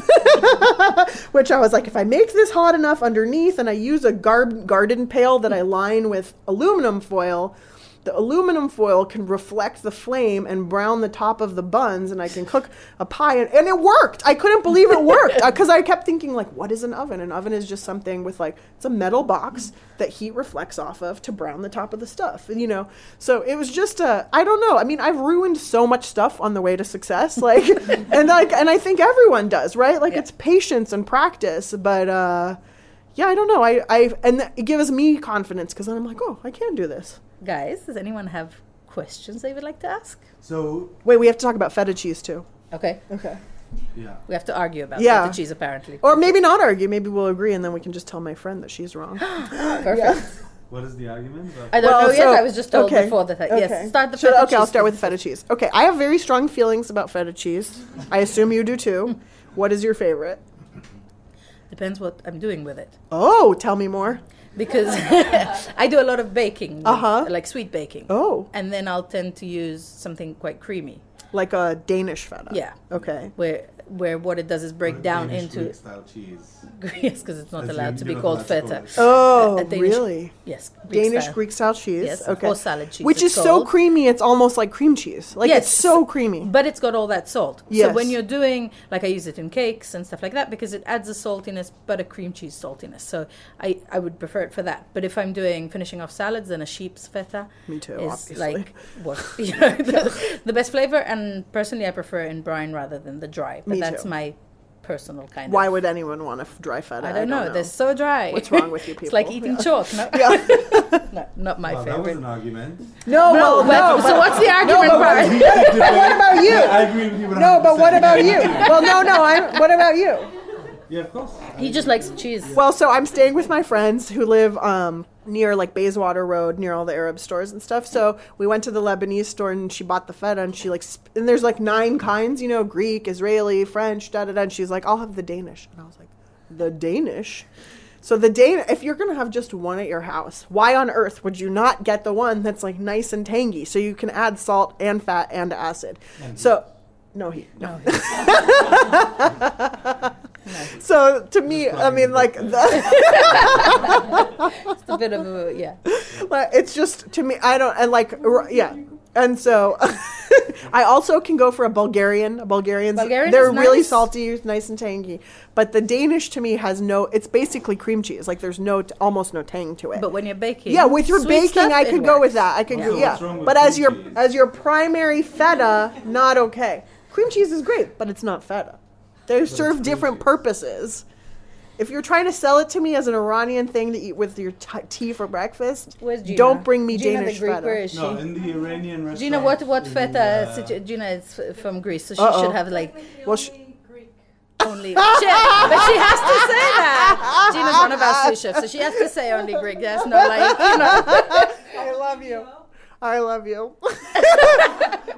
which I was like if I make this hot enough underneath and I use a gar- garden pail that I line with aluminum foil the aluminum foil can reflect the flame and brown the top of the buns and i can cook a pie and, and it worked! I couldn't believe it worked because i kept thinking like what is an oven? An oven is just something with like it's a metal box that heat reflects off of to brown the top of the stuff you know? So it was just a i don't know. I mean i've ruined so much stuff on the way to success like and like and i think everyone does right? Like Yeah. it's patience and practice but uh yeah, I don't know. I, I and it gives me confidence because then I'm like, oh, I can do this. Guys, does anyone have questions they would like to ask? So Wait, we have to talk about feta cheese too. Okay. Okay. yeah. We have to argue about Yeah. the cheese apparently. Or maybe not argue. Maybe we'll agree, and then we can just tell my friend that she's wrong. Perfect. What is the argument? About? I don't Well, know yet. so- I was just told okay, before that. Okay. Yes, start the Should- feta okay, I'll start with thing. feta cheese. Okay, I have very strong feelings about feta cheese. I assume you do too. What is your favorite? Depends what I'm doing with it. Oh, tell me more. Because I do a lot of baking, Uh-huh. like sweet baking. Oh, And then I'll tend to use something quite creamy. like a Danish feta. Yeah. Okay. Where where what it does is break down into Greek style cheese. yes, because it's not As allowed you- to be called feta. Oh, A- a Danish- really? Yes, Greek Danish style. Greek style cheese. Yes, okay. or salad cheese, Which it's is so called. creamy, it's almost like cream cheese. Like Yes, it's so creamy. But it's got all that salt. Yes. So when you're doing, like I use it in cakes and stuff like that because it adds a saltiness, but a cream cheese saltiness. So I, I would prefer it for that. But if I'm doing finishing off salads, then a sheep's feta Me too, is obviously. like what you know, the, the best flavor. And personally, I prefer in brine rather than the dry. But Me that's too. my personal kind of Why of. would anyone want a f- dry feta? I don't, know. They're so dry. What's wrong with you people? it's like eating Yeah. chalk. No, no, not my Well, that was favorite. an argument. No, No, well, but- no. so what's the argument but- part? But what about you? I agree with you. No, but what about you? Well, no, no. I. What about you? Yeah, of course. He just likes cheese. Well, so I'm staying with my friends who live um, near like Bayswater Road, near all the Arab stores and stuff. So we went to the Lebanese store and she bought the feta and she like, sp- and there's like nine kinds, you know, Greek, Israeli, French, da da da. And she's like, I'll have the Danish. And I was like, the Danish? So the Dan, if you're gonna have just one at your house, why on earth would you not get the one that's like nice and tangy, so you can add salt and fat and acid? So, no heat, no. So to me, I mean, like the, It's a bit of a yeah. like, it's just to me, I don't, and like, yeah. And so, I also can go for a Bulgarian. A Bulgarian's Bulgarian they're really nice. salty, nice and tangy. But the Danish to me has no. It's basically cream cheese. Like there's no, almost no tang to it. But when you're baking, Yeah, with your baking, stuff, I it could go with that. I could, Yeah. go, yeah. what's wrong with But as your cheese? as your primary feta, not okay. Cream cheese is great, but it's not feta. They serve different purposes. If you're trying to sell it to me as an Iranian thing to eat with your t- tea for breakfast, Gina? don't bring me Gina Danish the Greek, feta. Where is she? No, in the Iranian restaurant. Gina, what what in, feta? uh, situ- Gina is f- from Greece, so she Uh-oh. should have like Well, sh- only. She, but she has to say that. Gina's one of our sous chefs, so she has to say only Greek. There's no like, you know. I love you. I love you.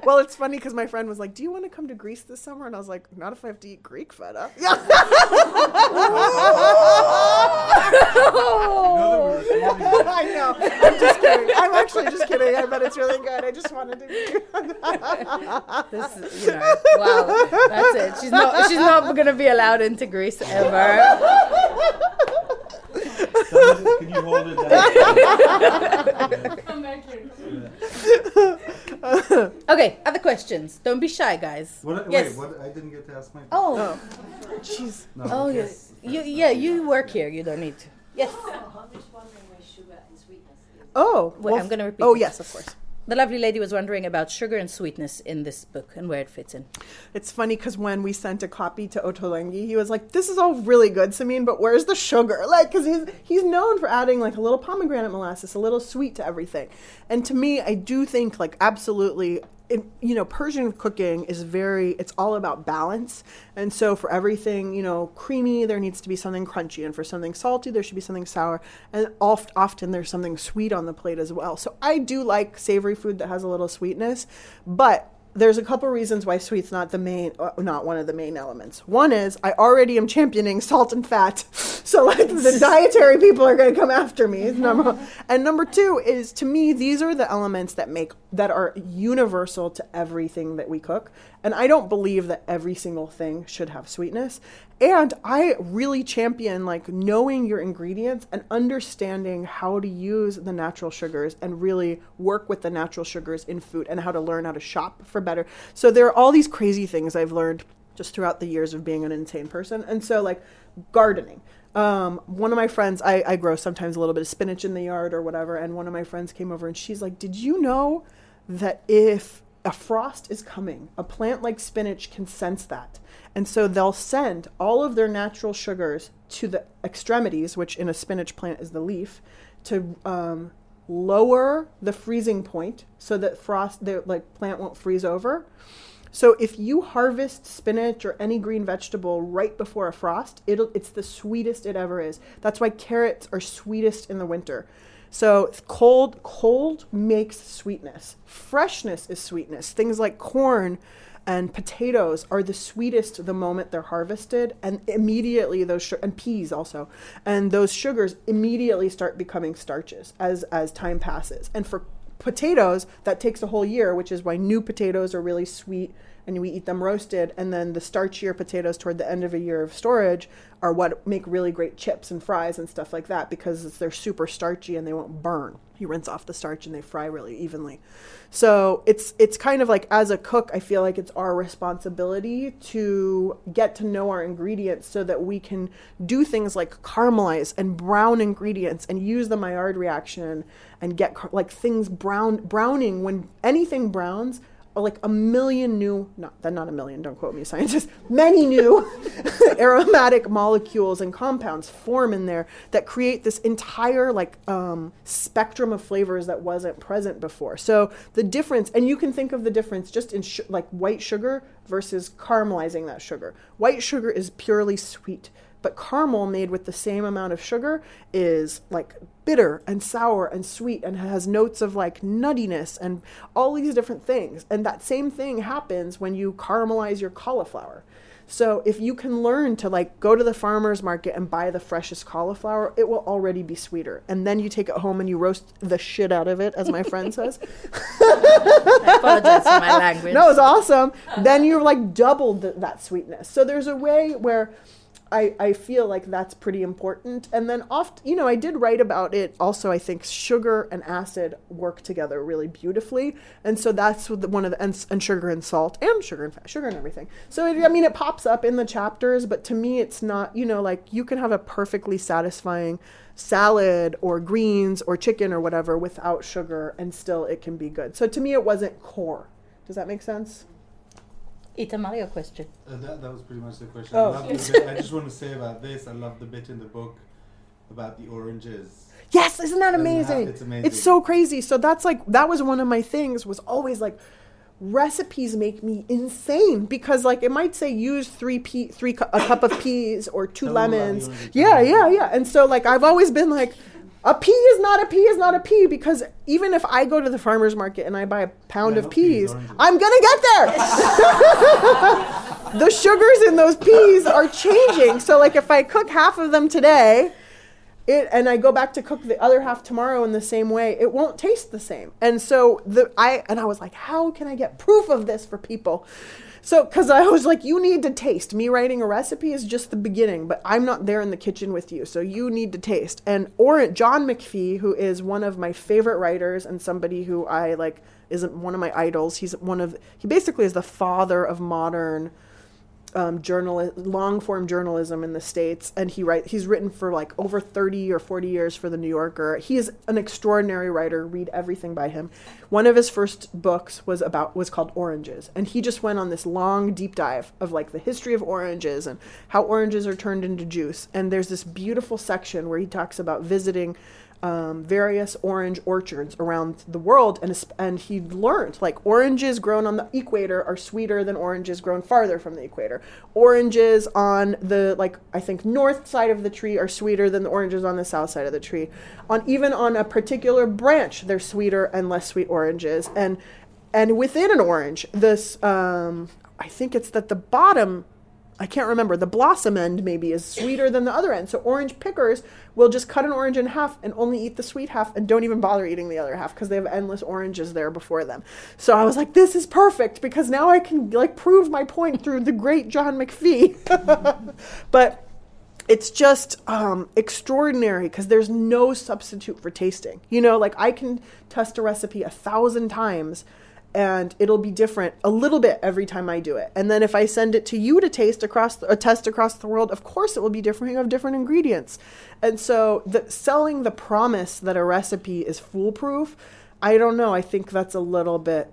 well, it's funny because my friend was like, "Do you want to come to Greece this summer?" And I was like, "Not if I have to eat Greek feta." Yeah. No, that we're recording. I know. I'm just kidding. I'm actually just kidding. I bet it's really good. I just wanted to. This, is, you know, wow, that's it. She's not. She's not gonna be allowed into Greece ever. Somebody- Can you hold it down? Okay, other questions. Don't be shy, guys. What, yes. Wait, what? I didn't get to ask my. Oh, Jeez. No, oh, yes. You, yeah. You work here. You don't need to. Yes. Oh, Wait, I'm gonna repeat Oh it. yes, of course. The lovely lady was wondering about sugar and sweetness in this book and where it fits in. It's funny because when we sent a copy to Ottolenghi, he was like, "This is all really good, Samin, but where's the sugar?" Like, because he's he's known for adding like a little pomegranate molasses, a little sweet to everything. And to me, I do think like absolutely, you know, Persian cooking is very. It's all about balance. And so for everything, you know, creamy, there needs to be something crunchy, and for something salty, there should be something sour, and oft, often there's something sweet on the plate as well. So I do like savory food that has a little sweetness, but there's a couple reasons why sweet's not the main uh, not one of the main elements. One is i already am championing salt and fat so like the dietary people are going to come after me number and number two is to me these are the elements that make that are universal to everything that we cook and i don't believe that every single thing should have sweetness. And i really champion like knowing your ingredients and understanding how to use the natural sugars and really work with the natural sugars in food and how to learn how to shop for better. So there are all these crazy things i've learned just throughout the years of being an insane person. And so like gardening. Um, one of my friends I, I grow sometimes a little bit of spinach in the yard or whatever. And one of my friends came over and she's like did you know that if a frost is coming, a plant like spinach can sense that. And so they'll send all of their natural sugars to the extremities, which in a spinach plant is the leaf, to um, lower the freezing point so that frost, the like plant won't freeze over. So if you harvest spinach or any green vegetable right before a frost, it'll it's the sweetest it ever is. That's why carrots are sweetest in the winter. So cold cold makes sweetness. Freshness is sweetness. Things like corn and potatoes are the sweetest the moment they're harvested and immediately those and peas also and those sugars immediately start becoming starches as as time passes. And for potatoes that takes a whole year which is why new potatoes are really sweet and we eat them roasted and then the starchier potatoes toward the end of a year of storage are what make really great chips and fries and stuff like that because they're super starchy and they won't burn. You rinse off the starch and they fry really evenly. So it's it's kind of like as a cook i feel like it's our responsibility to get to know our ingredients so that we can do things like caramelize and brown ingredients and use the maillard reaction and get car- like things brown browning. When anything browns like a million new not not a million don't quote me scientists many new aromatic molecules and compounds form in there that create this entire like um, spectrum of flavors that wasn't present before. So the difference and you can think of the difference just in sh- like white sugar versus caramelizing that sugar. White sugar is purely sweet but caramel made with the same amount of sugar is like bitter and sour and sweet and has notes of like nuttiness and all these different things. And that same thing happens when you caramelize your cauliflower. So if you can learn to like go to the farmer's market and buy the freshest cauliflower, it will already be sweeter. And then you take it home and you roast the shit out of it, as my friend says. I apologize for my language. No, it's awesome. Then you're like doubled th- that sweetness. So there's a way where I, I feel like that's pretty important. And then oft, you know, I did write about it. Also, I think sugar and acid work together really beautifully. And so that's one of the, and, and sugar and salt and sugar and fat, sugar and everything. So, it, I mean, it pops up in the chapters, but to me, it's not, you know, like you can have a perfectly satisfying salad or greens or chicken or whatever without sugar and still it can be good. So to me, it wasn't core. Does that make sense? Ita Mario question. Uh, that, that was pretty much the question. Oh. I, the I just want to say about this. I love the bit in the book about the oranges. Yes, isn't that amazing? it's amazing. It's so crazy. So that's like that was one of my things was always like recipes make me insane because like it might say use three pea three cu- a cup of peas or two Tell them about the lemons. Yeah, yeah, yeah. And so like I've always been like a pea is not a pea is not a pea because even if I go to the farmer's market and I buy a pound Yeah, of peas, peas. I'm gonna get there. the sugars in those peas are changing. So like if I cook half of them today, it and I go back to cook the other half tomorrow in the same way, it won't taste the same. And so the I and I was like, how can I get proof of this for people? So cuz I was like you need to taste. Me writing a recipe is just the beginning, but I'm not there in the kitchen with you. So you need to taste. And or John McPhee, who is one of my favorite writers and somebody who I like isn't one of my idols. He's one of he basically is the father of modern um, journal long form journalism in the states and he write he's written for like over 30 or 40 years for the New Yorker. He is an extraordinary writer. Read everything by him. One of his first books was about was called oranges and he just went on this long deep dive of like the history of oranges and how oranges are turned into juice. And there's this beautiful section where he talks about visiting um, various orange orchards around the world, and and he learned like oranges grown on the equator are sweeter than oranges grown farther from the equator. Oranges on the like I think north side of the tree are sweeter than the oranges on the south side of the tree. On even on a particular branch, they're sweeter and less sweet oranges, and and within an orange, this um, I think it's that the bottom I can't remember. The blossom end maybe is sweeter than the other end. So orange pickers will just cut an orange in half and only eat the sweet half and don't even bother eating the other half because they have endless oranges there before them. So I was like, this is perfect because now I can like prove my point through the great John McPhee. but it's just um, extraordinary because there's no substitute for tasting. You know, like I can test a recipe a thousand times and it'll be different a little bit every time I do it. And then if I send it to you to taste across the, uh, test across the world, of course it will be different. You have different ingredients. And so the selling the promise that a recipe is foolproof, I don't know. I think that's a little bit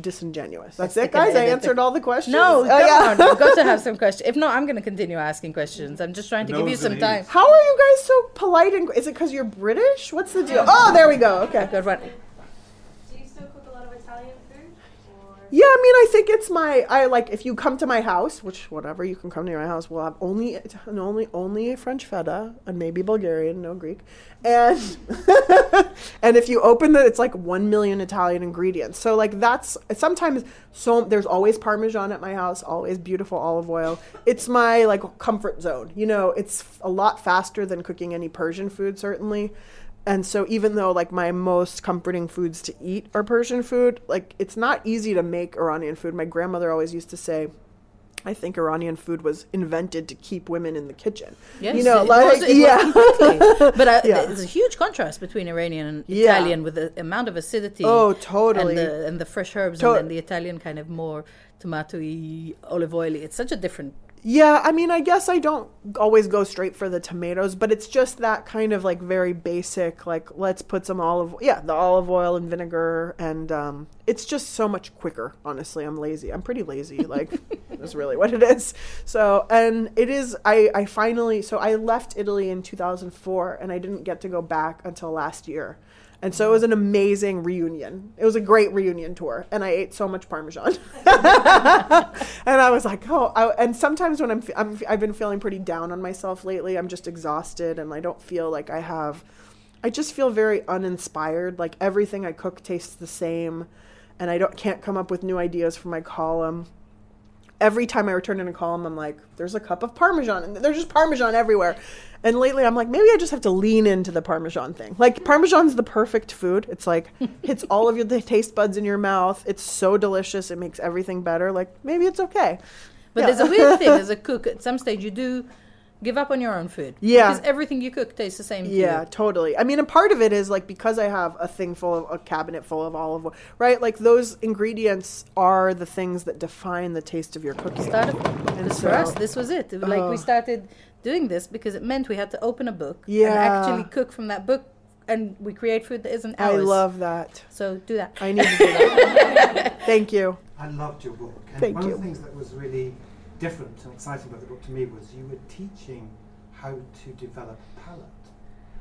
disingenuous. That's Let's it, guys. I edit. answered all the questions. No, Oh, come yeah. on. You've got to have some questions. If not, I'm going to continue asking questions. I'm just trying to give you some time. ears. How are you guys so polite and is it because you're British? What's the deal? Oh, there we go. Okay. Good one. Do you still cook a lot of Italian food? Or Yeah, I mean, I think it's my. I like if you come to my house, which whatever you can come to my house. We'll have only only only French feta and maybe Bulgarian, no Greek, and and if you open that, it's like one million Italian ingredients. So like that's sometimes so there's always Parmesan at my house, always beautiful olive oil. It's my like comfort zone. You know, it's a lot faster than cooking any Persian food certainly. And so even though like my most comforting foods to eat are Persian food, like it's not easy to make Iranian food. My grandmother always used to say, I think Iranian food was invented to keep women in the kitchen. Yes, you know, like was- yeah. completely. But uh, Yeah. there's a huge contrast between Iranian and Yeah. Italian with the amount of acidity. Oh, totally. And the, and the fresh herbs, To- and then the Italian kind of more tomatoey, olive oily. It's such a different. Yeah, I mean, I guess I don't always go straight for the tomatoes, but it's just that kind of like very basic, like let's put some olive, yeah, the olive oil and vinegar, and um, it's just so much quicker. Honestly, I'm lazy. I'm pretty lazy. Like, that's really what it is. So, and it is, I, I finally, so I left Italy in 2004 and I didn't get to go back until last year. And so it was an amazing reunion. It was a great reunion tour, and I ate so much Parmesan. and I was like, oh, I, and sometimes when I'm, I'm, I've been feeling pretty down on myself lately. I'm just exhausted, and I don't feel like I have. I just feel very uninspired. Like everything I cook tastes the same, and I don't can't come up with new ideas for my column. Every time I return in a column, I'm like, "There's a cup of Parmesan, and there's just Parmesan everywhere." And lately, I'm like, maybe I just have to lean into the Parmesan thing. Like Parmesan's the perfect food. It's like hits all of your the taste buds in your mouth. It's so delicious. It makes everything better. Like maybe it's okay. But Yeah. there's a weird thing as a cook. At some stage, you do give up on your own food. Yeah. Because everything you cook tastes the same. Yeah, you. totally. I mean, and part of it is like because I have a thing full of a cabinet full of olive oil, right? Like those ingredients are the things that define the taste of your cooking. Started And this for us. This was it. It was Like we started doing this because it meant we had to open a book Yeah. and actually cook from that book, and we create food that isn't I love that. So do that. I need to do that. Thank you. I loved your book. And Thank one you. of the things that was really different and exciting about the book to me was you were teaching how to develop a palate,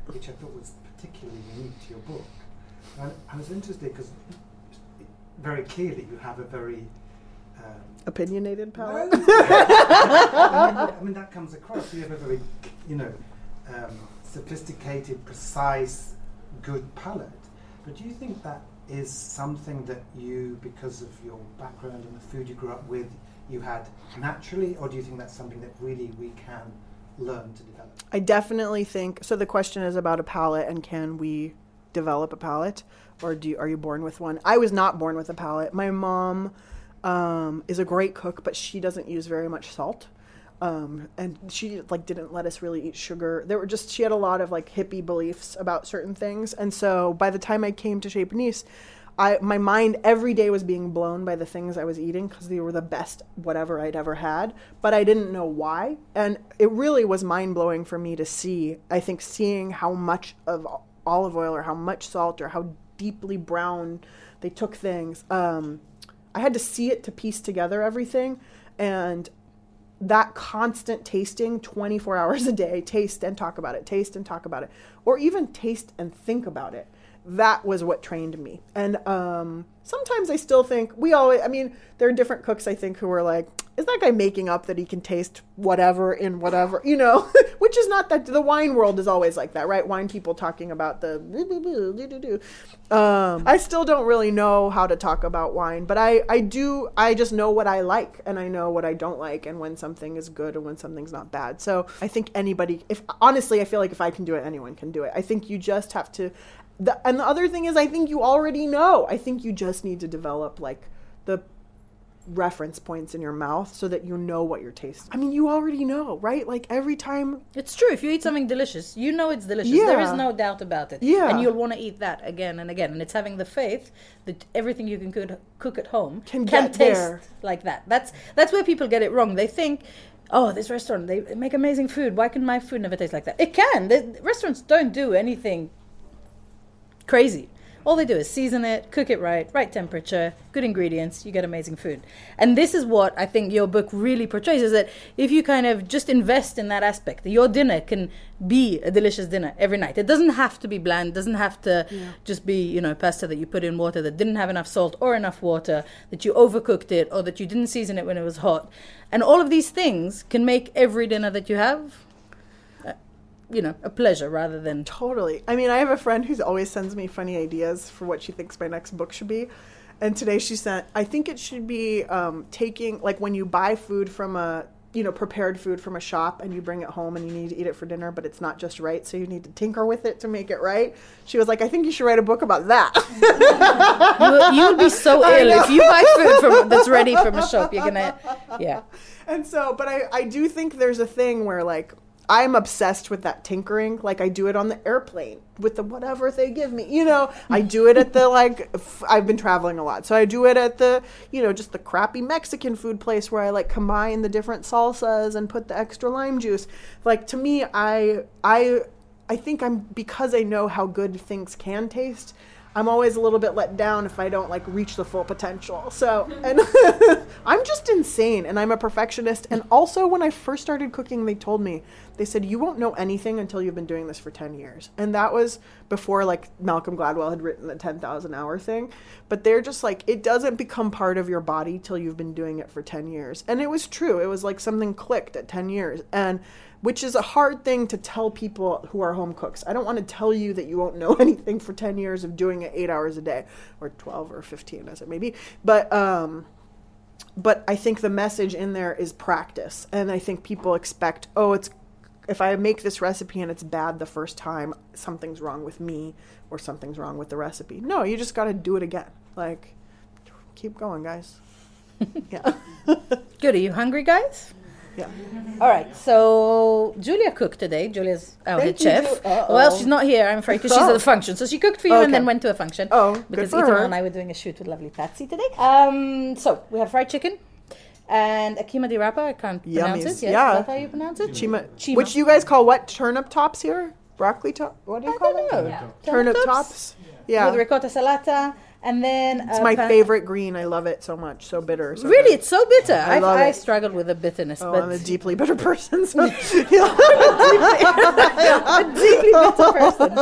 which I thought was particularly unique to your book. And I was interested because very clearly you have a very um, Opinionated palate. I, mean, I mean, that comes across. You have a very, you know, um, sophisticated, precise, good palate. But do you think that is something that you, because of your background and the food you grew up with, you had naturally, or do you think that's something that really we can learn to develop? I definitely think so. The question is about a palate, and can we develop a palate, or do you, are you born with one? I was not born with a palate. My mom um, is a great cook, but she doesn't use very much salt, um, and she like didn't let us really eat sugar. There were just she had a lot of like hippie beliefs about certain things, and so by the time I came to Chez Panisse, I my mind every day was being blown by the things I was eating because they were the best whatever I'd ever had, but I didn't know why, and it really was mind blowing for me to see. I think seeing how much of olive oil or how much salt or how deeply brown they took things. Um, I had to see it to piece together everything, and that constant tasting 24 hours a day taste and talk about it taste and talk about it or even taste and think about it that was what trained me. And um, sometimes i still think we always i mean there are different cooks i think who are like is that guy making up that he can taste whatever in whatever? You know? Which is not that the wine world is always like that right? Wine people talking about the um, i still don't really know how to talk about wine but i i do i just know what i like and i know what i don't like and when something is good and when something's not bad. So i think anybody if honestly i feel like if i can do it anyone can do it. I think you just have to the, and the other thing is i think you already know i think you just need to develop like the reference points in your mouth so that you know what you're tasting. I mean, you already know, right? Like every time. It's true. If you eat something delicious, you know it's delicious. Yeah. There is no doubt about it. Yeah. And you'll want to eat that again and again. And it's having the faith that everything you can cook, cook at home Can can taste there. like that. That's that's where people get it wrong. They think, oh, this restaurant they make amazing food. Why can my food never taste like that? It can. The restaurants don't do anything crazy. All they do is season it, cook it right, right temperature, good ingredients, you get amazing food. And this is what I think your book really portrays is that if you kind of just invest in that aspect, your dinner can be a delicious dinner every night. It doesn't have to be bland, doesn't have to just be, you know, pasta that you put in water that didn't have enough salt or enough water, that you overcooked it or that you didn't season it when it was hot. And all of these things can make every dinner that you have you know, a pleasure rather than Totally. I mean, I have a friend who's always sends me funny ideas for what she thinks my next book should be. And today she sent, I think it should be um, taking, like when you buy food from a, you know, prepared food from a shop and you bring it home and you need to eat it for dinner, but it's not just right. So you need to tinker with it to make it right. She was like, I think you should write a book about that. you will be so ill if you buy food from that's ready from a shop. You're gonna, yeah. and so, but I, I do think there's a thing where like I'm obsessed with that tinkering. Like I do it on the airplane with the whatever they give me. You know, I do it at the like f- I've been traveling a lot. So I do it at the, you know, just the crappy Mexican food place where I like combine the different salsas and put the extra lime juice. Like to me, I I I think I'm because I know how good things can taste. I'm always a little bit let down if I don't like reach the full potential. So, mm-hmm. and I'm just insane and I'm a perfectionist. And also, when I first started cooking, they told me, they said, you won't know anything until you've been doing this for 10 years. And that was before like Malcolm Gladwell had written the 10,000 hour thing. But they're just like, it doesn't become part of your body till you've been doing it for 10 years. And it was true. It was like something clicked at 10 years. And which is a hard thing to tell people who are home cooks. I don't want to tell you that you won't know anything for 10 years of doing it eight hours a day or 12 or 15 as it may be. But, um, but I think the message in there is practice. And I think people expect, oh, it's if I make this recipe and it's bad the first time, something's wrong with me or something's wrong with the recipe. No, you just got to do it again. Like, keep going, guys. yeah. Good. Are you hungry, guys? Yeah. All right. So Julia cooked today. Julia's our head Thank you, chef. Uh-oh. Well, she's not here, I'm afraid, because she's at Oh. a function. So she cooked for you and then went to a function. Oh, good because for Ethan her. and I were doing a shoot with lovely Patsy today. Um, so we have fried chicken and a cime di rapa. I can't pronounce it. Yes, Yeah. Is that how you pronounce it? Chima, Chima. Which you guys call what? Turnip tops here? Broccoli top? What do you I call don't it? know. Turnip tops? Yeah. With ricotta salata. And then It's uh, my pan- favorite green. I love it so much. So bitter. So Really, good. it's so bitter. I I, I struggled with the bitterness, Oh, but I'm a deeply bitter person. So a deeply bitter person.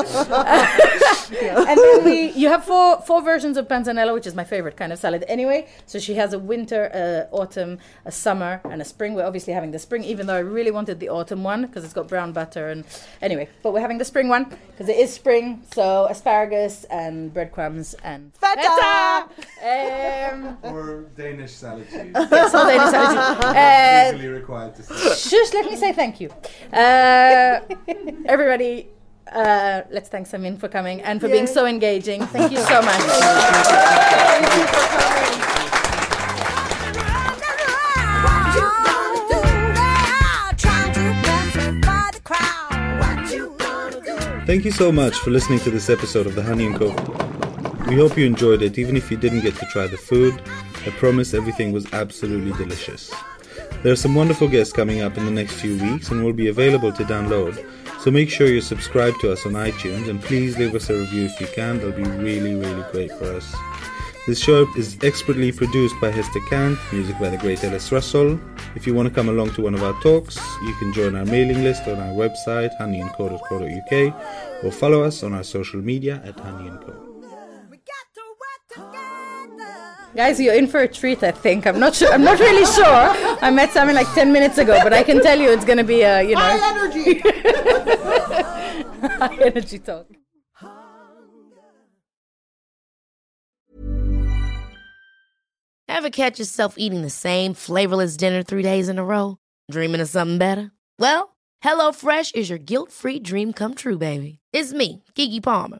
and then we, you have four four versions of panzanella, which is my favorite kind of salad anyway. So she has a winter, uh, autumn, a summer, and a spring. We're obviously having the spring, even though I really wanted the autumn one because it's got brown butter and anyway. But we're having the spring one because it is spring. So asparagus and breadcrumbs and Feta! Um, Or Danish salad cheese. yes, all Danish salad. Uh, Legally required to say. Shush, let me say thank you. Uh, everybody, uh, let's thank Samin for coming and for being so engaging. Thank you so much. Thank you for coming. What you gotta do. Thank you so much for listening to this episode of the Honey and Co. We hope you enjoyed it, even if you didn't get to try the food. I promise everything was absolutely delicious. There are some wonderful guests coming up in the next few weeks and will be available to download. So make sure you subscribe to us on iTunes and please leave us a review if you can. That'll be really, really great for us. This show is expertly produced by Hester Kant, music by the great Ellis Russell. If you want to come along to one of our talks, you can join our mailing list on our website, honeyandco.co.uk, or follow us on our social media at Honey Guys, you're in for a treat. I think. I'm not sure. I'm not really sure. I met Samin like ten minutes ago, but I can tell you it's going to be a you know High energy. high energy talk. Ever catch yourself eating the same flavorless dinner three days in a row? Dreaming of something better? Well, HelloFresh is your guilt-free dream come true, baby. It's me, Keke Palmer.